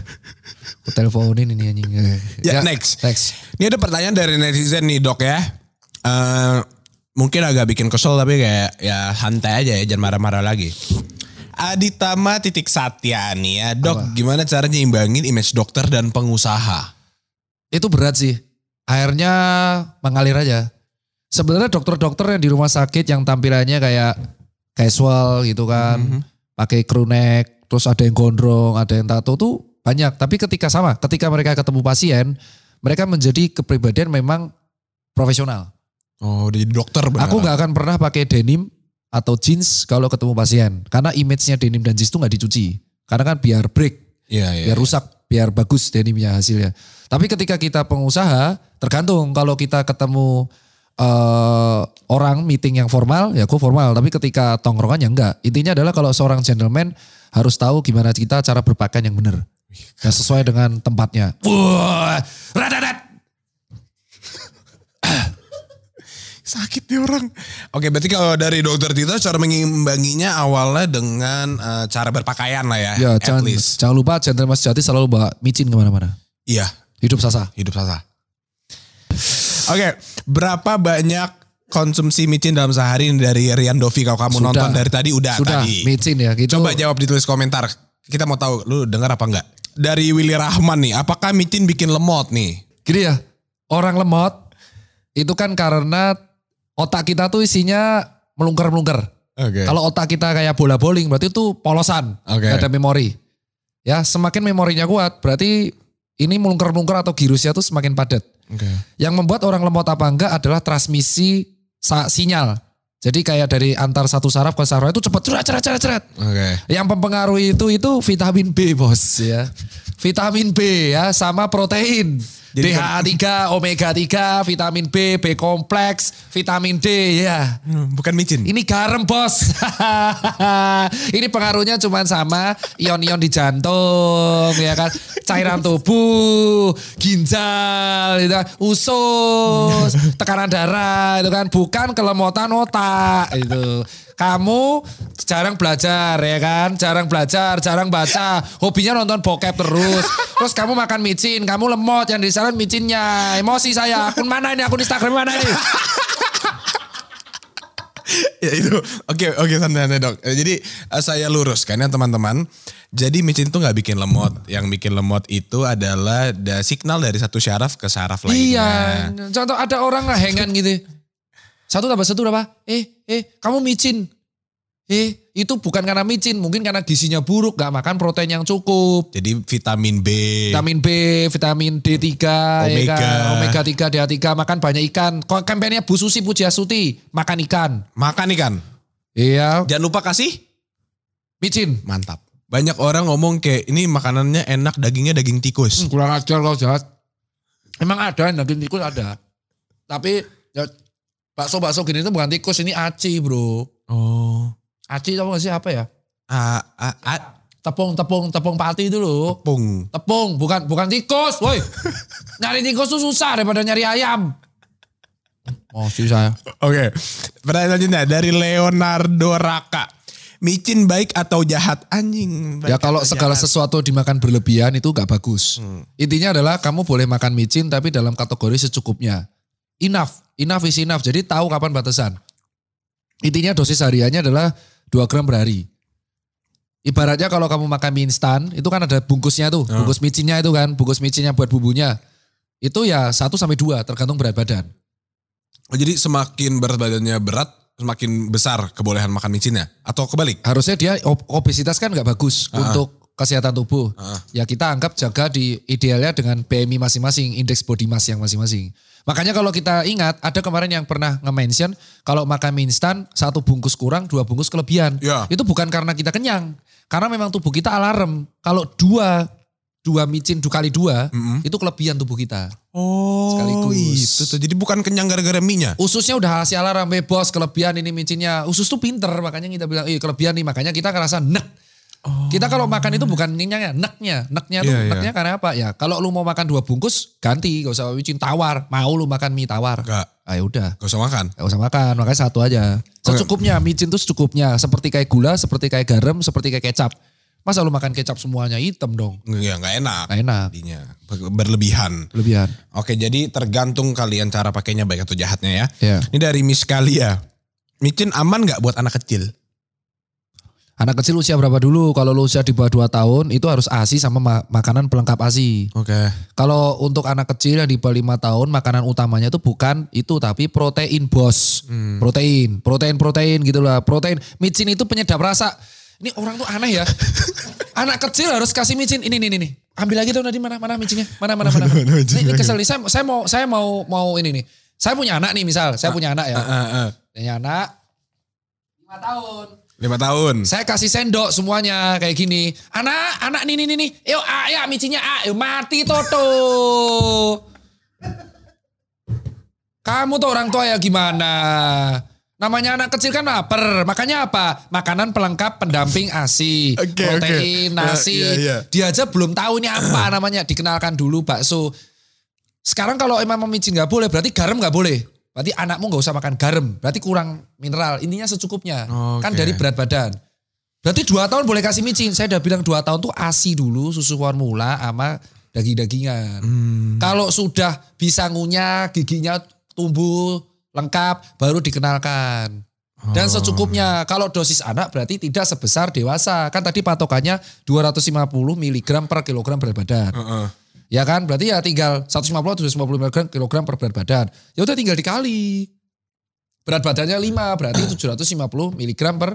Aku teleponin ini anjing. Ya, next. Next. Ini ada pertanyaan dari netizen nih dok ya. Eh mungkin agak bikin kesel tapi kayak ya santai aja ya jangan marah-marah lagi. Aditama titik Satya nih ya dok gimana cara nyimbangin image dokter dan pengusaha? itu berat sih. Akhirnya mengalir aja. Sebenarnya dokter-dokter yang di rumah sakit yang tampilannya kayak casual gitu kan, Mhm. pakai crew neck, terus ada yang gondrong, ada yang tato tuh banyak. Tapi ketika sama, ketika mereka ketemu pasien, mereka menjadi kepribadian memang profesional. Oh jadi dokter benar. Aku nggak akan pernah pakai denim atau jeans kalau ketemu pasien, karena image-nya denim dan jeans tuh nggak dicuci. Karena kan biar break, Iya iya. biar rusak, biar bagus denimnya hasilnya. Tapi ketika kita pengusaha, tergantung kalau kita ketemu eh, orang meeting yang formal, ya aku formal. Tapi ketika tongkrongan ya enggak. Intinya adalah kalau seorang gentleman harus tahu gimana kita cara berpakaian yang benar. yang sesuai dengan tempatnya. Wah, radadat. Sakit nih orang. Oke berarti kalau dari dokter Tito cara mengimbanginya awalnya dengan eh, cara berpakaian lah ya. Ya, at jangan, least. jangan lupa gentleman sejati selalu bawa micin ke mana-mana. Iya Hidup sasa. hidup sasa. Oke berapa banyak konsumsi micin dalam sehari dari Rian Dovi kalau kamu Sudah. nonton dari tadi udah, Sudah, tadi. micin ya. Gitu. Coba jawab di tulis komentar. Kita mau tahu lu dengar apa enggak? Dari Willy Rahman nih, apakah micin bikin lemot nih? Gini ya, orang lemot itu kan karena otak kita tuh isinya melungker-melungker. Oke. Kalau otak kita kayak bola bowling berarti itu polosan, nggak ada memori. Ya, semakin memorinya kuat berarti ini melungker-melungker atau girusnya tuh semakin padat. Yang membuat orang lemot apa enggak adalah transmisi sinyal. Jadi kayak dari antar satu saraf ke saraf itu cepat cerat cerat cerat cerat. Oke. Yang mempengaruhi itu itu vitamin B bos ya. Vitamin B ya sama protein. Jadi DHA 3, omega 3, vitamin B, B kompleks, vitamin D ya. Hmm, Bukan micin. Ini garam bos. Ini pengaruhnya cuma sama ion-ion di jantung ya kan. Cairan tubuh, ginjal, gitu kan. usus, tekanan darah itu kan. Bukan kelemotan otak itu. Kamu jarang belajar ya kan, jarang belajar, jarang baca, hobinya nonton bokep terus. Terus kamu makan micin, kamu lemot. Yang di sana micinnya. Emosi saya, akun mana ini, akun Instagram mana ini? ya itu. Oke oke santai santai dok. Eh, jadi eh, saya luruskan ya teman-teman. Jadi micin itu nggak bikin lemot. Yang bikin lemot itu adalah da signal dari satu syaraf ke syaraf Iya, lainnya. Contoh ada orang lah hengan gitu. Satu tambah satu berapa? Eh, eh, kamu micin. Eh, itu bukan karena micin, mungkin karena gizinya buruk, gak makan protein yang cukup. Jadi vitamin B. Vitamin B, vitamin D3, Omega. Ya kan? omega 3, DHA3, makan banyak ikan. Kok kampanye Bu Susi Pujiastuti, makan ikan. Makan ikan. Iya, Jangan lupa kasih. micin. Mantap. Banyak orang ngomong kayak ini makanannya enak, dagingnya daging tikus. Hmm, kurang ajar kau jahat. Emang ada daging tikus ada. Tapi ya, bakso-bakso gini itu bukan tikus, ini aci bro. Oh. Aci tau gak sih apa ya? A, a, a, Tepung, tepung, tepung pati itu loh. pung. Tepung, bukan bukan tikus, woi. nyari tikus tuh susah daripada nyari ayam. Oh, sih saya. Oke. Pertanyaan selanjutnya dari Leonardo Raka. Micin baik atau jahat? Anjing. baik Ya kalau segala jahat? sesuatu dimakan berlebihan itu gak bagus. Intinya adalah kamu boleh makan micin tapi dalam kategori secukupnya. Enough, enough is enough. Jadi tahu kapan batasan. Intinya dosis hariannya adalah 2 gram per hari. Ibaratnya kalau kamu makan mie instan, itu kan ada bungkusnya tuh, bungkus micinnya itu kan, bungkus micinnya buat bumbunya. Itu ya 1 sampai 2 tergantung berat badan. Oh, jadi semakin berat badannya berat, semakin besar kebolehan makan micinnya? Atau kebalik? Harusnya dia ob- obesitas kan nggak bagus Ah. untuk kesehatan tubuh. Ah. Ya kita anggap jaga di idealnya dengan BMI masing-masing, indeks body mass yang masing-masing. Makanya kalau kita ingat, ada kemarin yang pernah nge-mention, kalau makan mie instan, satu bungkus kurang, dua bungkus kelebihan. Ya. Itu bukan karena kita kenyang. Karena memang tubuh kita alarm. Kalau dua, dua micin dua kali dua, itu kelebihan tubuh kita. Oh, Sekaligus. itu tuh. Jadi bukan kenyang gara-gara mie-nya? Ususnya udah hasil alarm, bos kelebihan ini micinnya. Usus tuh pinter, makanya kita bilang, eh kelebihan nih, makanya kita ngerasa nek. Kita kalau makan itu bukan kenyangnya, neknya. Neknya tuh, Iya, iya. neknya karena apa? Ya kalau lu mau makan dua bungkus, ganti, gak usah micin tawar. Mau lu makan mie tawar. Enggak. Ah udah, Gak usah makan. gak usah makan, makanya satu aja. Secukupnya, micin tuh secukupnya. Seperti kayak gula, seperti kayak garam, seperti kayak kecap. Masa lu makan kecap semuanya hitam dong? Ya nggak enak. Gak enak, Jadinya Ber- berlebihan. kelebihan. Oke, jadi tergantung kalian cara pakainya baik atau jahatnya ya. Ya. Ini dari Miss Kalia. Micin aman nggak buat anak kecil? Anak kecil usia berapa dulu? Kalau lu usia di bawah 2 tahun, itu harus ASI sama ma- makanan pelengkap ASI. Oke. Kalau untuk anak kecil yang di bawah 5 tahun, makanan utamanya itu bukan itu, tapi protein bos. Protein, protein-protein gitu lah. Protein, micin itu penyedap rasa. Ini orang tuh aneh ya. anak kecil harus kasih micin. Ini, ini, ini. Ambil lagi dong tadi mana, mana micinnya? Mana, mana, mana. mana. Mana? Ini, ini kesel nih, saya, saya mau, saya mau, mau ini nih. Saya punya anak nih misal, saya punya anak ya. Ah, ah, ah. Punya anak, 5 tahun. Lima tahun. Saya kasih sendok semuanya kayak gini. Anak, anak nih nih nih nih. Yuk, ah, ya micinnya ah, yuk mati Toto. Kamu tuh orang tua ya gimana? Namanya anak kecil kan lapar. Makanya apa? Makanan pelengkap pendamping ASI. Oke, protein, oke. nasi. Ya, iya, iya. Dia aja belum tahu ini apa namanya. Dikenalkan dulu bakso. Sekarang kalau emang memicin nggak boleh, berarti garam nggak boleh. Berarti anakmu nggak usah makan garam. Berarti kurang mineral. Intinya secukupnya. Kan Oke. dari berat badan. Berarti dua tahun boleh kasih micin. Saya udah bilang dua tahun tuh ASI dulu, susu formula sama daging-dagingan. Kalau sudah bisa ngunyah, giginya tumbuh lengkap, baru dikenalkan. Dan secukupnya. Kalau dosis anak berarti tidak sebesar dewasa. Kan tadi patokannya 250 mg per kilogram berat badan. Heeh. Ya kan? Berarti ya tinggal 150 atau 250 mg kilogram per berat badan. Ya udah tinggal dikali. Berat badannya 5 berarti 750 mg per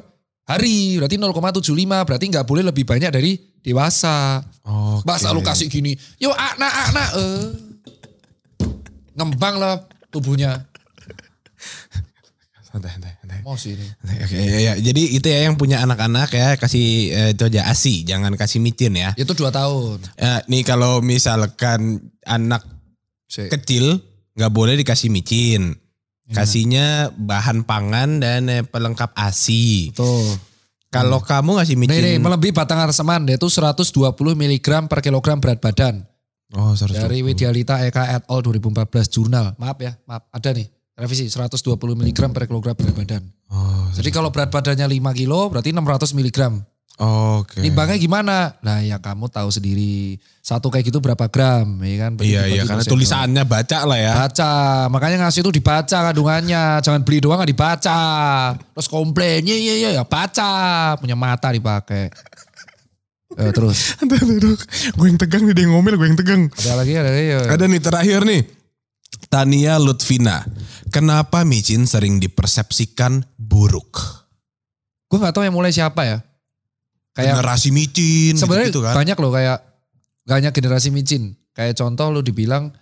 hari. Berarti 0,75 berarti nggak boleh lebih banyak dari dewasa. Oke. Masa lu kasih gini, yuk anak anak eh. Ngembang lah tubuhnya. Santai, santai, sih ini. Oke, ya, ya. Jadi itu ya yang punya anak-anak ya kasih eh, itu aja ASI, jangan kasih micin ya. Itu 2 tahun. Eh, nih kalau misalkan anak Si. kecil nggak boleh dikasih micin. Kasihnya bahan pangan dan eh, pelengkap ASI. Tuh. Kalau kamu ngasih Nih, nih, micin, melebihi batang arseman yaitu 120 mg per kilogram berat badan. oh sorry, Dari Widyalita Eka et al 2014 jurnal. Maaf ya, maaf. Ada nih. Revisi 120 mg per kilogram berat badan. Oh, Jadi kalau berat badannya 5 kilo berarti 600 mg. oke. Nimbangnya gimana? Nah ya kamu tahu sendiri. Satu kayak gitu berapa gram ya kan? Iya iya karena tulisannya baca lah ya. Baca. Makanya ngasih itu dibaca kandungannya. Jangan beli doang gak dibaca. Terus komplain. Iya iya iya ya baca. Punya mata dipakai. Eh, terus. gue yang tegang nih dia ngomel gue yang tegang. Ada lagi ada lagi. ya. Ada nih terakhir nih. Tania Lutfina. Kenapa micin sering dipersepsikan buruk? gue nggak tahu yang mulai siapa ya. Kayak Generasi micin sebenarnya gitu, kan. banyak loh kayak gak hanya generasi micin. Kayak contoh lu dibilang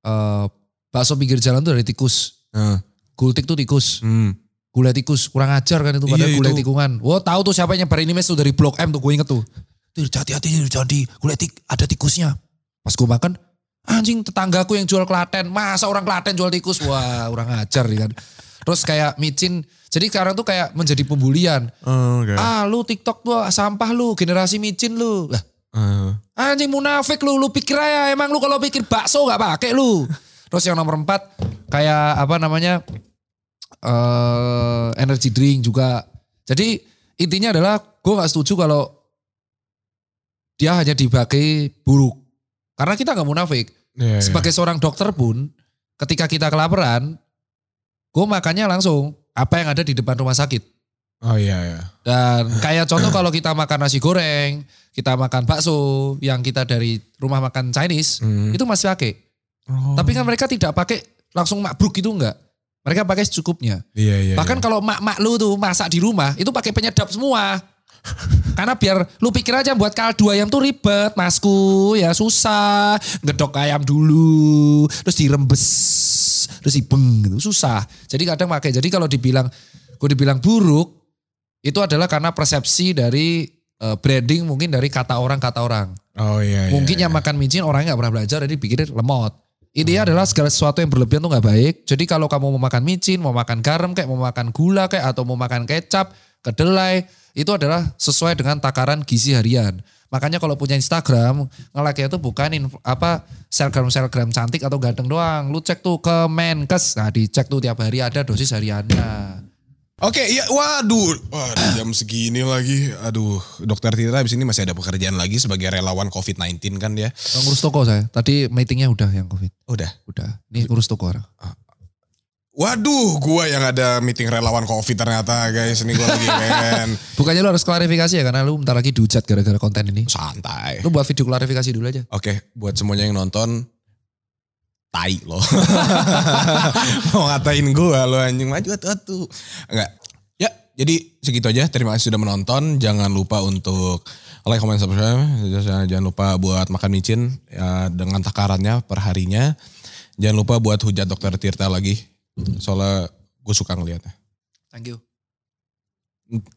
eh bakso pinggir jalan tuh dari tikus. Heeh. Gultik tuh tikus. Hmm. Gulai tikus kurang ajar kan itu padahal Iya, gulai itu. tikungan. Wah tahu tuh siapa yang nyebar ini mes tuh dari Blok M tuh gue inget tuh. Tuh hati-hati nih jangan di gulai tik ada tikusnya. Pas gue makan anjing tetanggaku yang jual Klaten. Masa orang Klaten jual tikus? Wah kurang ajar kan. Terus kayak micin. Jadi sekarang tuh kayak menjadi pembulian. Oh, oke. Ah lu TikTok tuh sampah lu generasi micin lu. Lah Eh. Anjing munafik lu, lu pikir aja emang lu kalau pikir bakso gak pakai lu. Terus yang nomor empat kayak apa namanya eh energy drink juga. Jadi intinya adalah gue nggak setuju kalau dia hanya dipakai buruk. Karena kita nggak munafik. Iya, iya. Sebagai seorang dokter pun, ketika kita kelaparan, gue makannya langsung apa yang ada di depan rumah sakit. Oh iya iya. Dan kayak contoh kalau kita makan nasi goreng, kita makan bakso yang kita dari rumah makan Chinese, Hmm. itu masih pakai. Oh. Tapi kan mereka tidak pakai langsung makbruk gitu enggak. Mereka pakai secukupnya. Iya iya. Bahkan kalau mak-mak lu tuh masak di rumah, itu pakai penyedap semua. Karena biar lu pikir aja buat kaldu ayam tuh ribet, masku ya susah. Ngedok ayam dulu, terus dirembes, terus ibeng gitu, susah. Jadi kadang pakai. Jadi kalau dibilang, gue dibilang buruk, itu adalah karena persepsi dari eh, branding mungkin dari kata orang kata orang. Oh iya iya. Mungkin yang makan micin orangnya nggak pernah belajar jadi bikinnya lemot. Intinya adalah segala sesuatu yang berlebihan tuh nggak baik. Jadi kalau kamu mau makan micin, mau makan garam kayak mau makan gula kayak atau mau makan kecap, kedelai, itu adalah sesuai dengan takaran gizi harian. Makanya kalau punya Instagram, nge-like itu bukan inf- apa selgram-selgram cantik atau ganteng doang. Lu cek tuh ke Menkes. Nah, dicek tuh tiap hari ada dosis hariannya. Oke, iya, waduh, waduh, jam segini lagi, aduh, dokter Tira abis ini masih ada pekerjaan lagi sebagai relawan COVID-19 kan dia. Ngurus toko saya. Tadi meetingnya udah yang COVID. Udah. Udah. Ini ngurus toko orang. Waduh, gua yang ada meeting relawan COVID ternyata guys, ini gua lagi kan Bukannya lu harus klarifikasi ya karena lu bentar lagi dihujat gara-gara konten ini. santai. Lu buat video klarifikasi dulu aja. Oke, buat semuanya yang nonton, tai lo. Mau ngatain gua lo anjing maju atuh. Enggak. Ya, jadi segitu aja. Terima kasih sudah menonton. Jangan lupa untuk like, comment, subscribe. Jangan lupa buat makan micin ya, dengan takarannya per harinya. Jangan lupa buat hujat dokter Tirta lagi. Soalnya gue suka ngeliatnya. Thank you.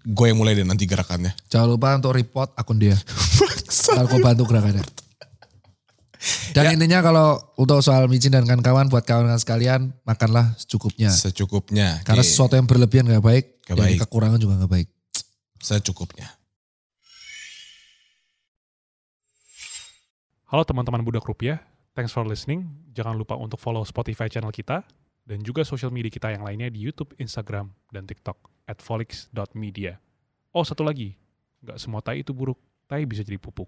Gue yang mulai deh nanti gerakannya. Jangan lupa untuk report akun dia. Kalau kau bantu gerakannya. Dan intinya kalau untuk soal micin dan kawan-kawan buat kawan-kawan sekalian makanlah secukupnya. Secukupnya. Karena Oke. sesuatu yang berlebihan gak baik, Gak baik. kekurangan juga gak baik. Secukupnya. Halo teman-teman Budak Rupiah, thanks for listening. Jangan lupa untuk follow Spotify channel kita dan juga sosial media kita yang lainnya di YouTube, Instagram, dan TikTok at folix.media. Oh satu lagi, nggak semua tai itu buruk, tai bisa jadi pupuk.